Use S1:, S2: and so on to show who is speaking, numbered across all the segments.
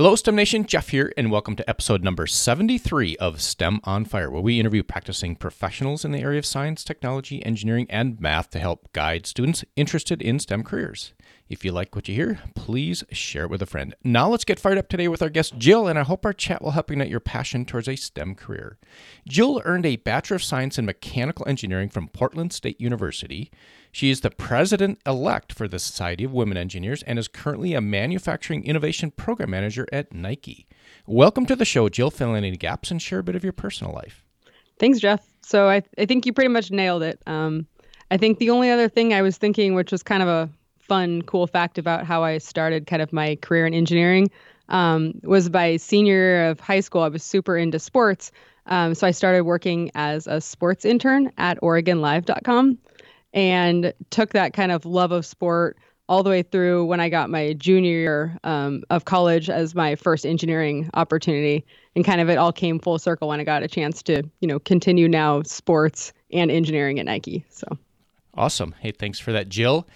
S1: Hello, STEM Nation. Jeff here, and welcome to episode number 73 of STEM on Fire, where we interview practicing professionals in the area of science, technology, engineering, and math to help guide students interested in STEM careers. If you like what you hear, please share it with a friend. Now let's get fired up today with our guest Jill, and I hope our chat will help ignite your passion towards a STEM career. Jill earned a Bachelor of Science in Mechanical Engineering from Portland State University. She is the president elect for the Society of Women Engineers and is currently a Manufacturing Innovation Program Manager at Nike. Welcome to the show, Jill. Fill in any gaps and share a bit of your personal life.
S2: Thanks, Jeff. So I, I think you pretty much nailed it. Um, I think the only other thing I was thinking, which was kind of a fun, cool fact about how I started kind of my career in engineering um, was by senior of high school. I was super into sports. Um, so I started working as a sports intern at OregonLive.com and took that kind of love of sport all the way through when I got my junior year um, of college as my first engineering opportunity. And kind of it all came full circle when I got a chance to, you know, continue now sports and engineering at Nike. So
S1: awesome. Hey, thanks for that, Jill.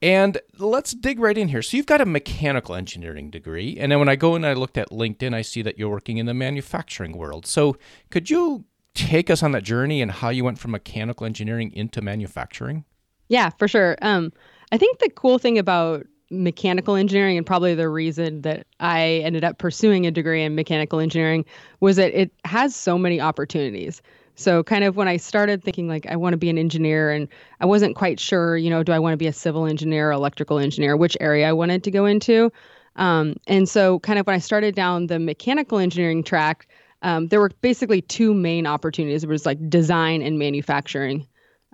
S1: And let's dig right in here. So you've got a mechanical engineering degree, and then when I go and I looked at LinkedIn, I see that you're working in the manufacturing world. So could you take us on that journey and how you went from mechanical engineering into manufacturing?
S2: Yeah, for sure. Um, I think the cool thing about mechanical engineering and probably the reason that I ended up pursuing a degree in mechanical engineering was that it has so many opportunities. So kind of when I started thinking like I want to be an engineer and I wasn't quite sure, you know, do I want to be a civil engineer or electrical engineer, which area I wanted to go into. Um, and so kind of when I started down the mechanical engineering track, um, there were basically two main opportunities. It was like design and manufacturing.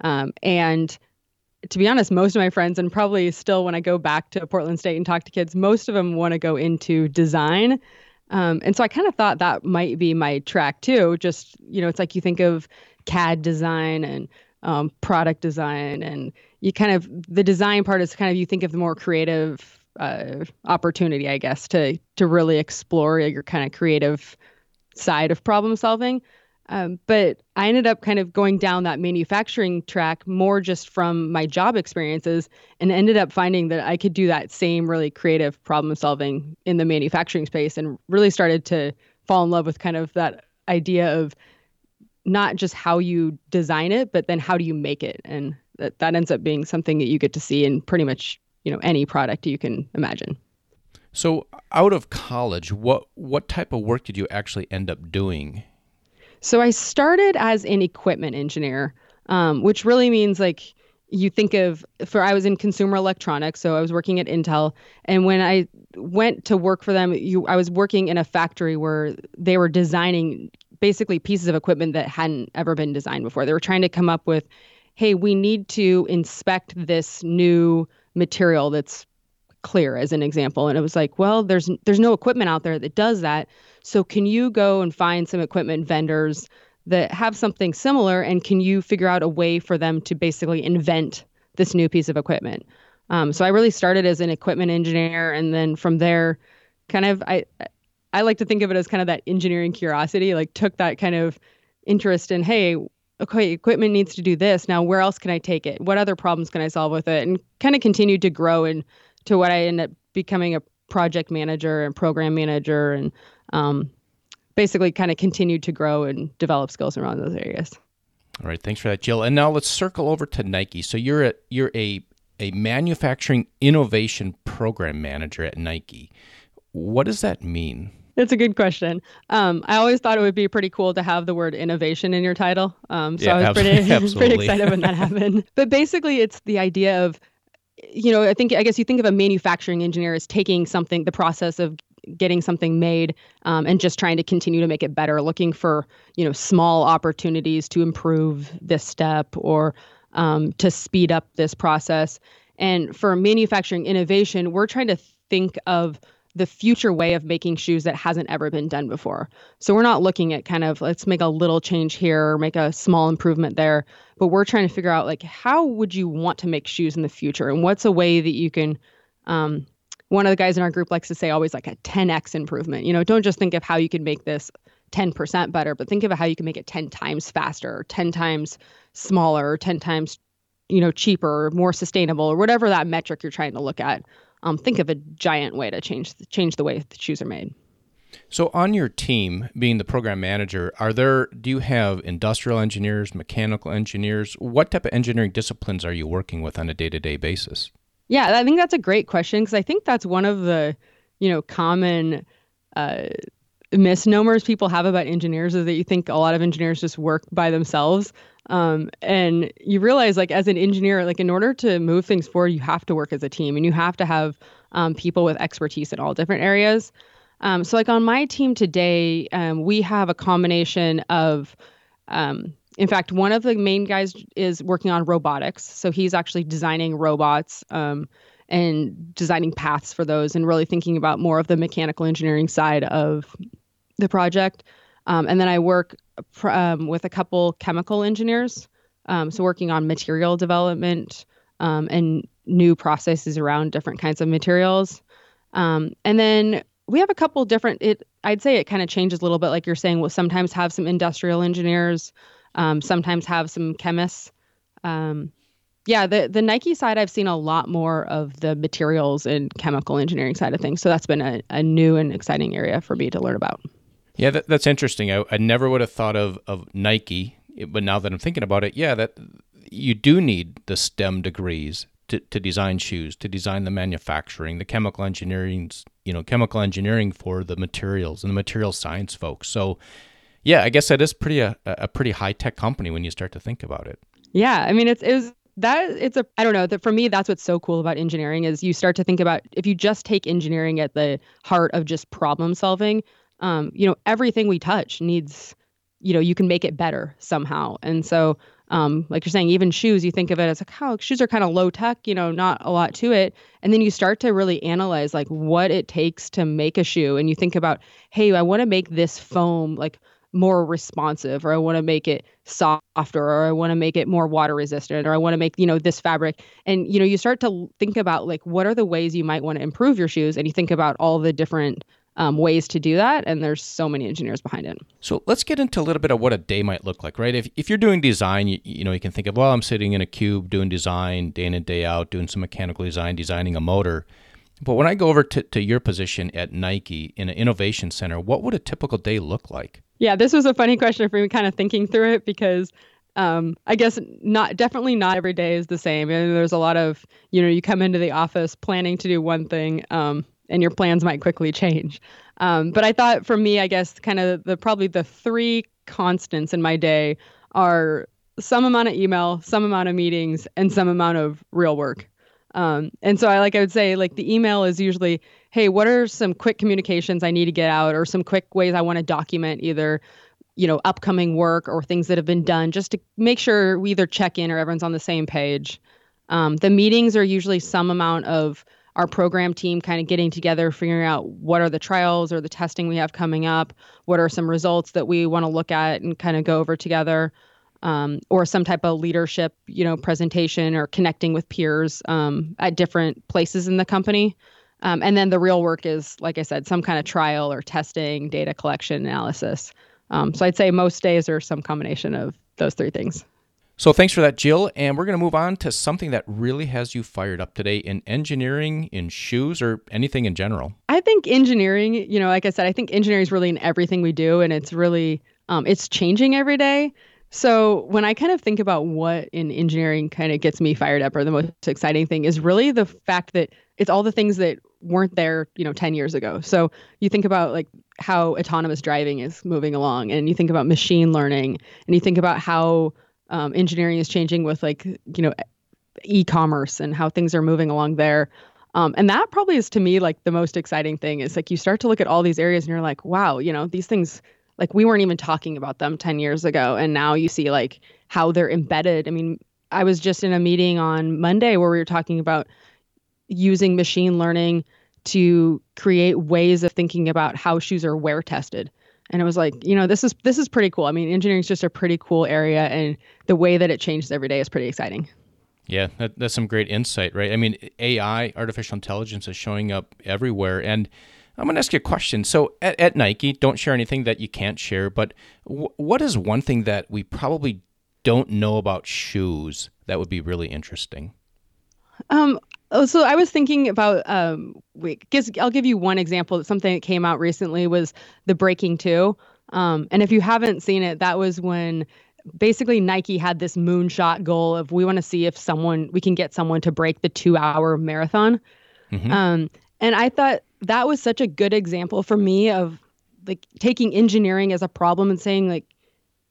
S2: Um, and to be honest, most of my friends, and probably still when I go back to Portland State and talk to kids, most of them want to go into design. Um, and so I kind of thought that might be my track too. Just, you know, it's like you think of CAD design and um, product design, and you kind of, the design part is kind of, you think of the more creative uh, opportunity, I guess, to, to really explore your kind of creative side of problem solving. Um, but I ended up kind of going down that manufacturing track more just from my job experiences and ended up finding that I could do that same really creative problem solving in the manufacturing space and really started to fall in love with kind of that idea of not just how you design it, but then how do you make it? And that, that ends up being something that you get to see in pretty much, you know, any product you can imagine.
S1: So out of college, what what type of work did you actually end up doing
S2: so I started as an equipment engineer, um, which really means like you think of for I was in consumer electronics, so I was working at Intel, and when I went to work for them, you I was working in a factory where they were designing basically pieces of equipment that hadn't ever been designed before. They were trying to come up with, hey, we need to inspect this new material that's clear as an example and it was like well there's there's no equipment out there that does that so, can you go and find some equipment vendors that have something similar, and can you figure out a way for them to basically invent this new piece of equipment? Um, so, I really started as an equipment engineer, and then from there, kind of I I like to think of it as kind of that engineering curiosity. Like, took that kind of interest in, hey, okay, equipment needs to do this. Now, where else can I take it? What other problems can I solve with it? And kind of continued to grow into what I ended up becoming a project manager and program manager and um, basically kind of continued to grow and develop skills around those areas.
S1: All right, thanks for that, Jill. And now let's circle over to Nike. So you're a you're a a manufacturing innovation program manager at Nike. What does that mean?
S2: It's a good question. Um, I always thought it would be pretty cool to have the word innovation in your title. Um, so yeah, I was pretty, pretty excited when that happened. But basically, it's the idea of, you know, I think I guess you think of a manufacturing engineer as taking something, the process of getting something made um, and just trying to continue to make it better looking for you know small opportunities to improve this step or um, to speed up this process. And for manufacturing innovation we're trying to think of the future way of making shoes that hasn't ever been done before. So we're not looking at kind of let's make a little change here or make a small improvement there, but we're trying to figure out like how would you want to make shoes in the future and what's a way that you can um, one of the guys in our group likes to say always like a 10x improvement. You know, don't just think of how you can make this 10% better, but think of how you can make it 10 times faster, or 10 times smaller, or 10 times, you know, cheaper, or more sustainable, or whatever that metric you're trying to look at. Um, think of a giant way to change change the way the shoes are made.
S1: So on your team, being the program manager, are there do you have industrial engineers, mechanical engineers? What type of engineering disciplines are you working with on a day-to-day basis?
S2: Yeah, I think that's a great question because I think that's one of the, you know, common uh, misnomers people have about engineers is that you think a lot of engineers just work by themselves. Um, and you realize, like, as an engineer, like, in order to move things forward, you have to work as a team and you have to have um, people with expertise in all different areas. Um, so, like, on my team today, um, we have a combination of, um, in fact, one of the main guys is working on robotics. So, he's actually designing robots um, and designing paths for those and really thinking about more of the mechanical engineering side of the project. Um, and then I work um, with a couple chemical engineers, um, so working on material development um, and new processes around different kinds of materials. Um, and then we have a couple different. It I'd say it kind of changes a little bit, like you're saying. We'll sometimes have some industrial engineers, um, sometimes have some chemists. yeah, the the Nike side, I've seen a lot more of the materials and chemical engineering side of things. So that's been a, a new and exciting area for me to learn about.
S1: Yeah, that, that's interesting. I, I never would have thought of, of Nike, but now that I'm thinking about it, yeah, that you do need the STEM degrees to, to design shoes, to design the manufacturing, the chemical engineering, you know, chemical engineering for the materials and the material science folks. So, yeah, I guess that is pretty uh, a, a pretty high tech company when you start to think about it.
S2: Yeah, I mean, it's it was that it's a I don't know that for me that's what's so cool about engineering is you start to think about if you just take engineering at the heart of just problem solving um, you know, everything we touch needs, you know, you can make it better somehow. And so, um, like you're saying, even shoes, you think of it as like, how oh, shoes are kind of low tech, you know, not a lot to it. And then you start to really analyze like what it takes to make a shoe. And you think about, hey, I want to make this foam like more responsive, or I want to make it softer, or I want to make it more water resistant, or I want to make, you know, this fabric. And, you know, you start to think about like what are the ways you might want to improve your shoes. And you think about all the different um, ways to do that. And there's so many engineers behind it.
S1: So let's get into a little bit of what a day might look like, right? If, if you're doing design, you, you know, you can think of, well, I'm sitting in a cube doing design day in and day out, doing some mechanical design, designing a motor. But when I go over to, to your position at Nike in an innovation center, what would a typical day look like?
S2: Yeah, this was a funny question for me, kind of thinking through it because um, I guess not definitely not every day is the same. And there's a lot of you know you come into the office planning to do one thing, um, and your plans might quickly change. Um, but I thought for me, I guess kind of the probably the three constants in my day are some amount of email, some amount of meetings, and some amount of real work. Um, and so I like I would say like the email is usually, hey, what are some quick communications I need to get out, or some quick ways I want to document either, you know, upcoming work or things that have been done, just to make sure we either check in or everyone's on the same page. Um, the meetings are usually some amount of our program team kind of getting together, figuring out what are the trials or the testing we have coming up, what are some results that we want to look at and kind of go over together, um, or some type of leadership, you know, presentation or connecting with peers um, at different places in the company. Um, and then the real work is, like I said, some kind of trial or testing, data collection, analysis. Um, so I'd say most days are some combination of those three things.
S1: So thanks for that, Jill. And we're going to move on to something that really has you fired up today in engineering, in shoes, or anything in general.
S2: I think engineering, you know, like I said, I think engineering is really in everything we do, and it's really um, it's changing every day. So when I kind of think about what in engineering kind of gets me fired up, or the most exciting thing is really the fact that it's all the things that weren't there, you know, 10 years ago. So you think about like how autonomous driving is moving along, and you think about machine learning, and you think about how um, engineering is changing with like you know e-commerce and how things are moving along there. Um, and that probably is to me like the most exciting thing is like you start to look at all these areas and you're like wow you know these things like we weren't even talking about them 10 years ago. And now you see like how they're embedded. I mean i was just in a meeting on monday where we were talking about using machine learning to create ways of thinking about how shoes are wear tested and it was like you know this is this is pretty cool. I mean engineering is just a pretty cool area and the way that it changes every day is pretty exciting.
S1: Yeah that, that's some great insight right? I mean ai artificial intelligence is showing up everywhere. And i'm going to ask you a question. So at, at nike don't share anything that you can't share but w- what is one thing that we probably don't know about shoes that would be really interesting?
S2: Um Oh, so I was thinking about um, wait, I'll give you one example. That something that came out recently was the Breaking Two, um, and if you haven't seen it, that was when basically Nike had this moonshot goal of we want to see if someone we can get someone to break the two hour marathon. Mm-hmm. Um, and I thought that was such a good example for me of like taking engineering as a problem and saying like,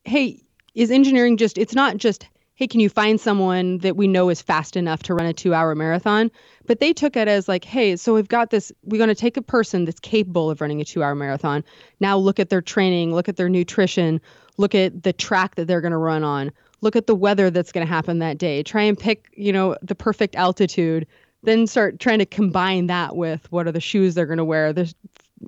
S2: hey, is engineering just it's not just hey, can you find someone that we know is fast enough to run a two hour marathon? But they took it as like, hey, so we've got this, we're going to take a person that's capable of running a two hour marathon. Now look at their training, look at their nutrition, look at the track that they're going to run on, look at the weather that's going to happen that day, try and pick, you know, the perfect altitude. Then start trying to combine that with what are the shoes they're going to wear, the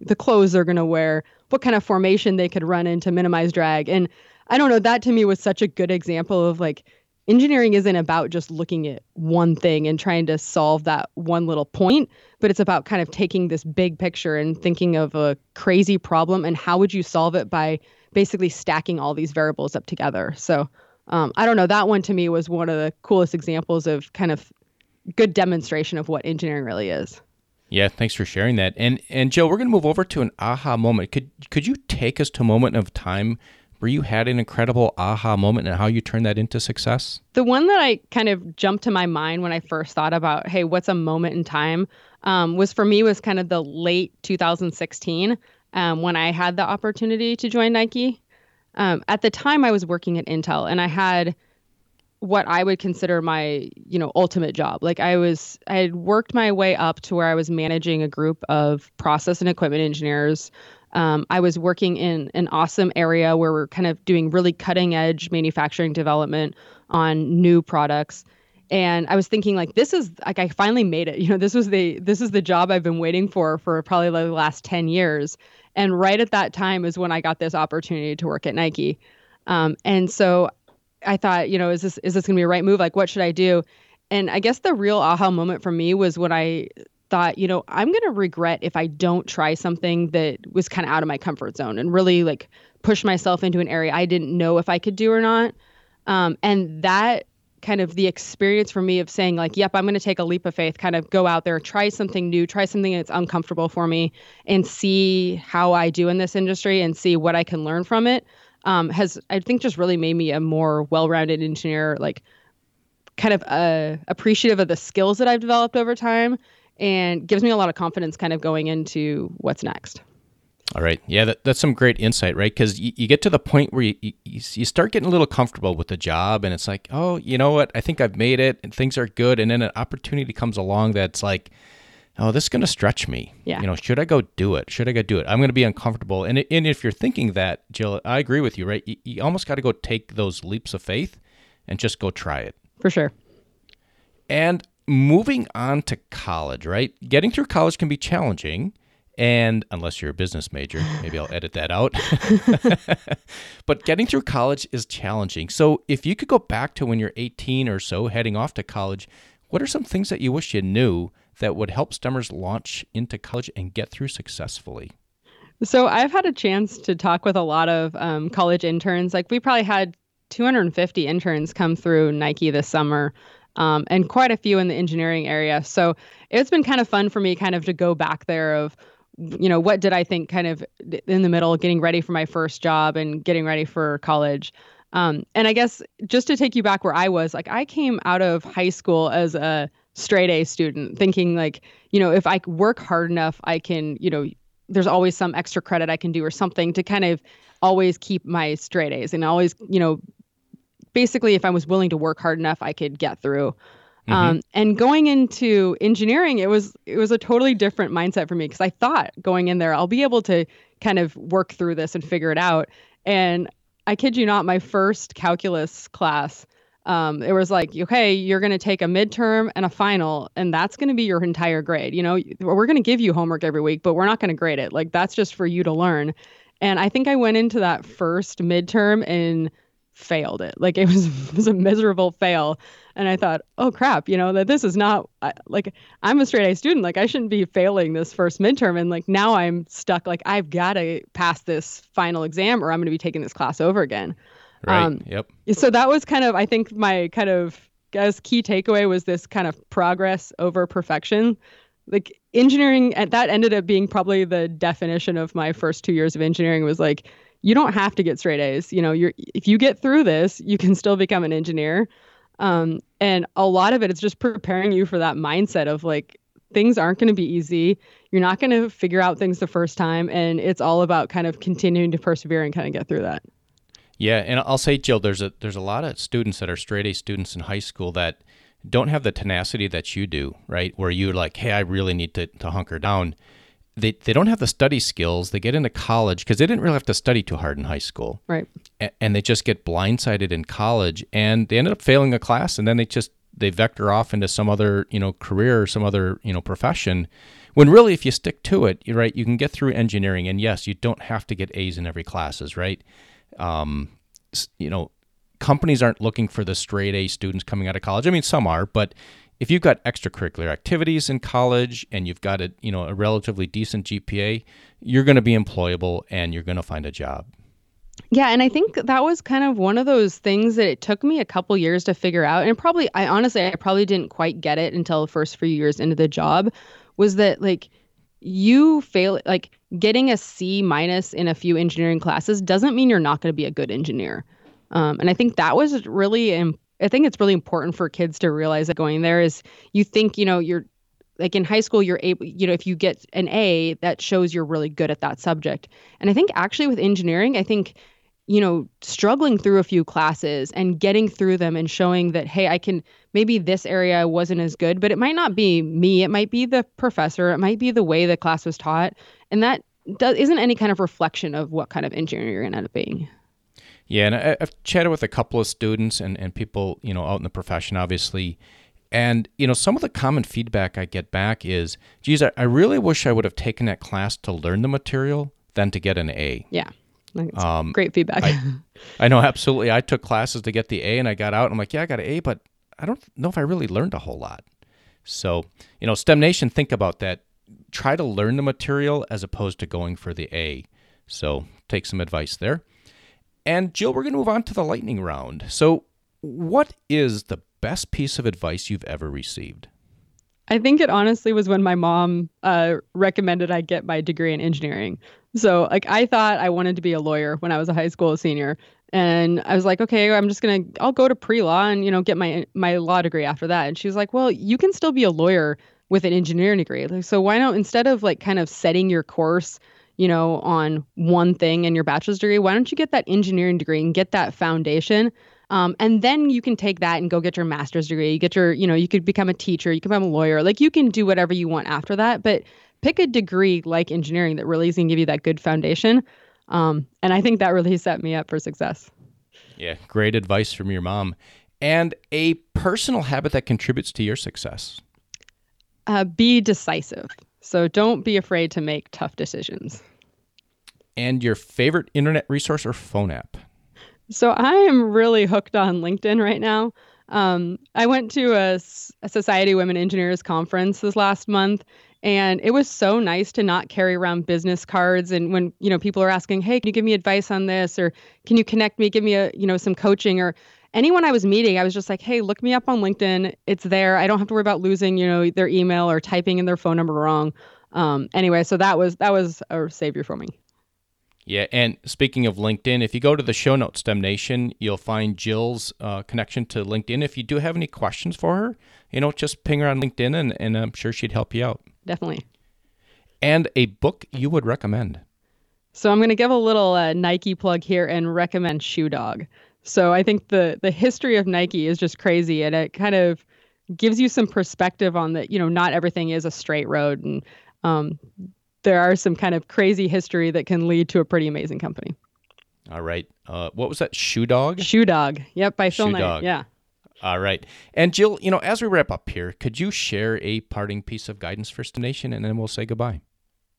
S2: the clothes they're going to wear, what kind of formation they could run in to minimize drag. And I don't know, that to me was such a good example of like engineering isn't about just looking at one thing and trying to solve that one little point, but it's about kind of taking this big picture and thinking of a crazy problem and how would you solve it by basically stacking all these variables up together. So um, I don't know. That one to me was one of the coolest examples of kind of good demonstration of what engineering really is.
S1: Yeah, thanks for sharing that. And and Joe, we're going to move over to an aha moment. Could could you take us to a moment of time where you had an incredible aha moment and how you turned that into success?
S2: The one that I kind of jumped to my mind when I first thought about, hey, what's a moment in time, um, was for me was kind of the late 2016 um, when I had the opportunity to join Nike. Um, at the time, I was working at Intel, and I had what I would consider my, you know, ultimate job. Like I was, I had worked my way up to where I was managing a group of process and equipment engineers um, I was working in an awesome area where we're kind of doing really cutting edge manufacturing development on new products. And I was thinking like this is like I finally made it. You know, this was the this is the job I've been waiting for for probably like the last 10 years. And right at that time is when I got this opportunity to work at Nike. Um, and so I thought, you know, is this is this gonna be a right move? Like what should I do? And I guess the real aha moment for me was when I thought, you know, I'm going to regret if I don't try something that was kind of out of my comfort zone and really like push myself into an area I didn't know if I could do or not. Um, and that kind of the experience for me of saying like, yep, I'm going to take a leap of faith, kind of go out there, try something new, try something that's uncomfortable for me and see how I do in this industry and see what I can learn from it. Um, has I think just really made me a more well-rounded engineer, like kind of uh, appreciative of the skills that I've developed over time and gives me a lot of confidence kind of going into what's next.
S1: All right. Yeah, that, that's some great insight, right? Because you, you, get to the point where you, you, you start getting a little comfortable with the job, and it's like, oh, you know what? I think I've made it, and things are good. And then an opportunity comes along that's like, oh, this is going to stretch me.
S2: Yeah.
S1: You know, should I go do it? Should I go do it? I'm going to be uncomfortable. And, and if you're thinking that, Jill, I agree with you, right? You, you almost got to go take those leaps of faith and just go try it.
S2: For sure.
S1: And moving on to college, right? Getting through college can be challenging. And unless you're a business major, maybe I'll edit that out. but getting through college is challenging. So if you could go back to when you're 18 or so, heading off to college, what are some things that you wish you knew that would help STEMers launch into college and get through successfully?
S2: So I've had a chance to talk with a lot of um, college interns. Like we probably had 250 interns come through Nike this summer um, and quite a few in the engineering area. So it's been kind of fun for me kind of to go back there of, you know, what did I think kind of in the middle, getting ready for my first job and getting ready for college. Um, and I guess just to take you back where I was, like I came out of high school as a straight A student, thinking like, you know, if I work hard enough, I can, you know, there's always some extra credit I can do or something to kind of always keep my straight A's and always, you know, basically, if I was willing to work hard enough, I could get through. Mm-hmm. Um, and going into engineering, it was it was a totally different mindset for me because I thought going in there, I'll be able to kind of work through this and figure it out. And I kid you not, my first calculus class, um, it was like, okay, you're going to take a midterm and a final, and that's going to be your entire grade. You know, we're going to give you homework every week, but we're not going to grade it. Like that's just for you to learn. And I think I went into that first midterm and failed it. Like it was, it was a miserable fail. And I thought, oh crap, you know, that this is not like I'm a straight A student. Like I shouldn't be failing this first midterm. And like now I'm stuck. Like I've got to pass this final exam or I'm going to be taking this class over again.
S1: Right. Um, yep.
S2: So that was kind of, I think, my kind of guess key takeaway was this kind of progress over perfection. Like engineering, that ended up being probably the definition of my first two years of engineering was like, you don't have to get straight A's. You know, you're if you get through this, you can still become an engineer. Um, and a lot of it is just preparing you for that mindset of like things aren't going to be easy. You're not going to figure out things the first time, and it's all about kind of continuing to persevere and kind of get through that.
S1: Yeah, and I'll say, Jill, there's a there's a lot of students that are straight A students in high school that don't have the tenacity that you do, right? Where you're like, hey, I really need to, to hunker down. They, they don't have the study skills. They get into college because they didn't really have to study too hard in high school.
S2: Right.
S1: A- and they just get blindsided in college and they ended up failing a class and then they just they vector off into some other, you know, career or some other, you know, profession. When really if you stick to it, you're right, you can get through engineering and yes, you don't have to get A's in every classes, right? Um, you know, companies aren't looking for the straight A students coming out of college. I mean, some are, but if you've got extracurricular activities in college and you've got a you know a relatively decent GPA, you're going to be employable and you're going to find a job.
S2: Yeah, and I think that was kind of one of those things that it took me a couple years to figure out. And probably I honestly I probably didn't quite get it until the first few years into the job was that like you fail like getting a C minus in a few engineering classes doesn't mean you're not going to be a good engineer. Um, and I think that was really, I think it's really important for kids to realize that going there is you think, you know, you're like in high school, you're able, you know, if you get an A, that shows you're really good at that subject. And I think actually with engineering, I think, you know, struggling through a few classes and getting through them and showing that, hey, I can, maybe this area wasn't as good, but it might not be me. It might be the professor. It might be the way the class was taught. And that does, isn't any kind of reflection of what kind of engineer you're going to end up being.
S1: Yeah, and I, have chatted with a couple of students and, and people, you know, out in the profession, obviously. And, you know, some of the common feedback I get back is, geez, I, I really wish I would have taken that class to learn the material than to get an A.
S2: Yeah. Um, great feedback.
S1: I, I, know, absolutely. I took classes to get the A and I got out. And I'm like, yeah, I got an A, but I don't know if I really learned a whole lot. So, you know, STEM Nation, think about that. Try to learn the material as opposed to going for the A. So, take some advice there. And Jill, we're going to move on to the lightning round. So, what is the best piece of advice you've ever received?
S2: I think it honestly was when my mom uh, recommended I get my degree in engineering. So, like, I thought I wanted to be a lawyer when I was a high school senior, and I was like, okay, I'm just gonna, I'll go to pre-law and you know get my my law degree after that. And she was like, well, you can still be a lawyer with an engineering degree. Like, so why not instead of like kind of setting your course you know, on one thing in your bachelor's degree, why don't you get that engineering degree and get that foundation? Um, and then you can take that and go get your master's degree. You get your, you know, you could become a teacher, you can become a lawyer. Like you can do whatever you want after that, but pick a degree like engineering that really is going to give you that good foundation. Um, and I think that really set me up for success.
S1: Yeah, great advice from your mom. And a personal habit that contributes to your success.
S2: Uh, be decisive. So don't be afraid to make tough decisions.
S1: And your favorite internet resource or phone app?
S2: So I am really hooked on LinkedIn right now. Um, I went to a, a Society of Women Engineers conference this last month, and it was so nice to not carry around business cards. And when you know people are asking, "Hey, can you give me advice on this?" or "Can you connect me? Give me a you know some coaching?" or anyone I was meeting, I was just like, hey, look me up on LinkedIn. It's there. I don't have to worry about losing, you know, their email or typing in their phone number wrong. Um, anyway, so that was that was a savior for me.
S1: Yeah, and speaking of LinkedIn, if you go to the show notes, STEM Nation, you'll find Jill's uh, connection to LinkedIn. If you do have any questions for her, you know, just ping her on LinkedIn, and, and I'm sure she'd help you out.
S2: Definitely.
S1: And a book you would recommend.
S2: So I'm going to give a little uh, Nike plug here and recommend Shoe Dog. So I think the the history of Nike is just crazy, and it kind of gives you some perspective on that. You know, not everything is a straight road, and um, there are some kind of crazy history that can lead to a pretty amazing company.
S1: All right. Uh, what was that? Shoe Dog.
S2: Shoe Dog. Yep, by Phil
S1: Shoe
S2: Knight.
S1: Dog.
S2: Yeah.
S1: All right. And Jill, you know, as we wrap up here, could you share a parting piece of guidance for STEM Nation, and then we'll say goodbye.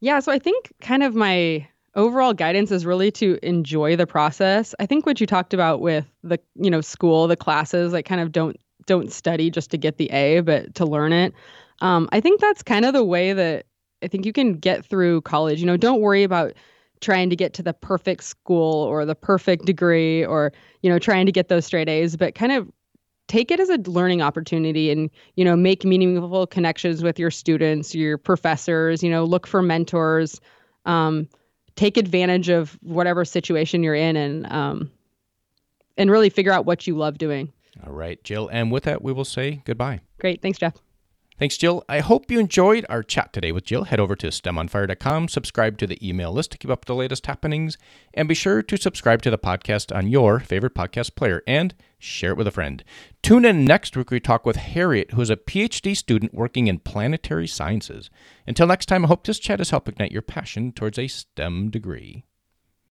S2: Yeah. So I think kind of my overall guidance is really to enjoy the process. I think what you talked about with the, you know, school, the classes, like kind of don't don't study just to get the A, but to learn it. Um, I think that's kind of the way that I think you can get through college. You know, don't worry about trying to get to the perfect school or the perfect degree or, you know, trying to get those straight A's, but kind of take it as a learning opportunity and you know make meaningful connections with your students your professors you know look for mentors um, take advantage of whatever situation you're in and um, and really figure out what you love doing.
S1: All right jill. And with that we will say goodbye.
S2: Great. Thanks jeff
S1: Thanks, Jill. I hope you enjoyed our chat today with Jill. Head over to STEMOnFire.com, subscribe to the email list to keep up the latest happenings, and be sure to subscribe to the podcast on your favorite podcast player and share it with a friend. Tune in next week we talk with Harriet, who is a PhD student working in planetary sciences. Until next time, I hope this chat has helped ignite your passion towards a STEM degree.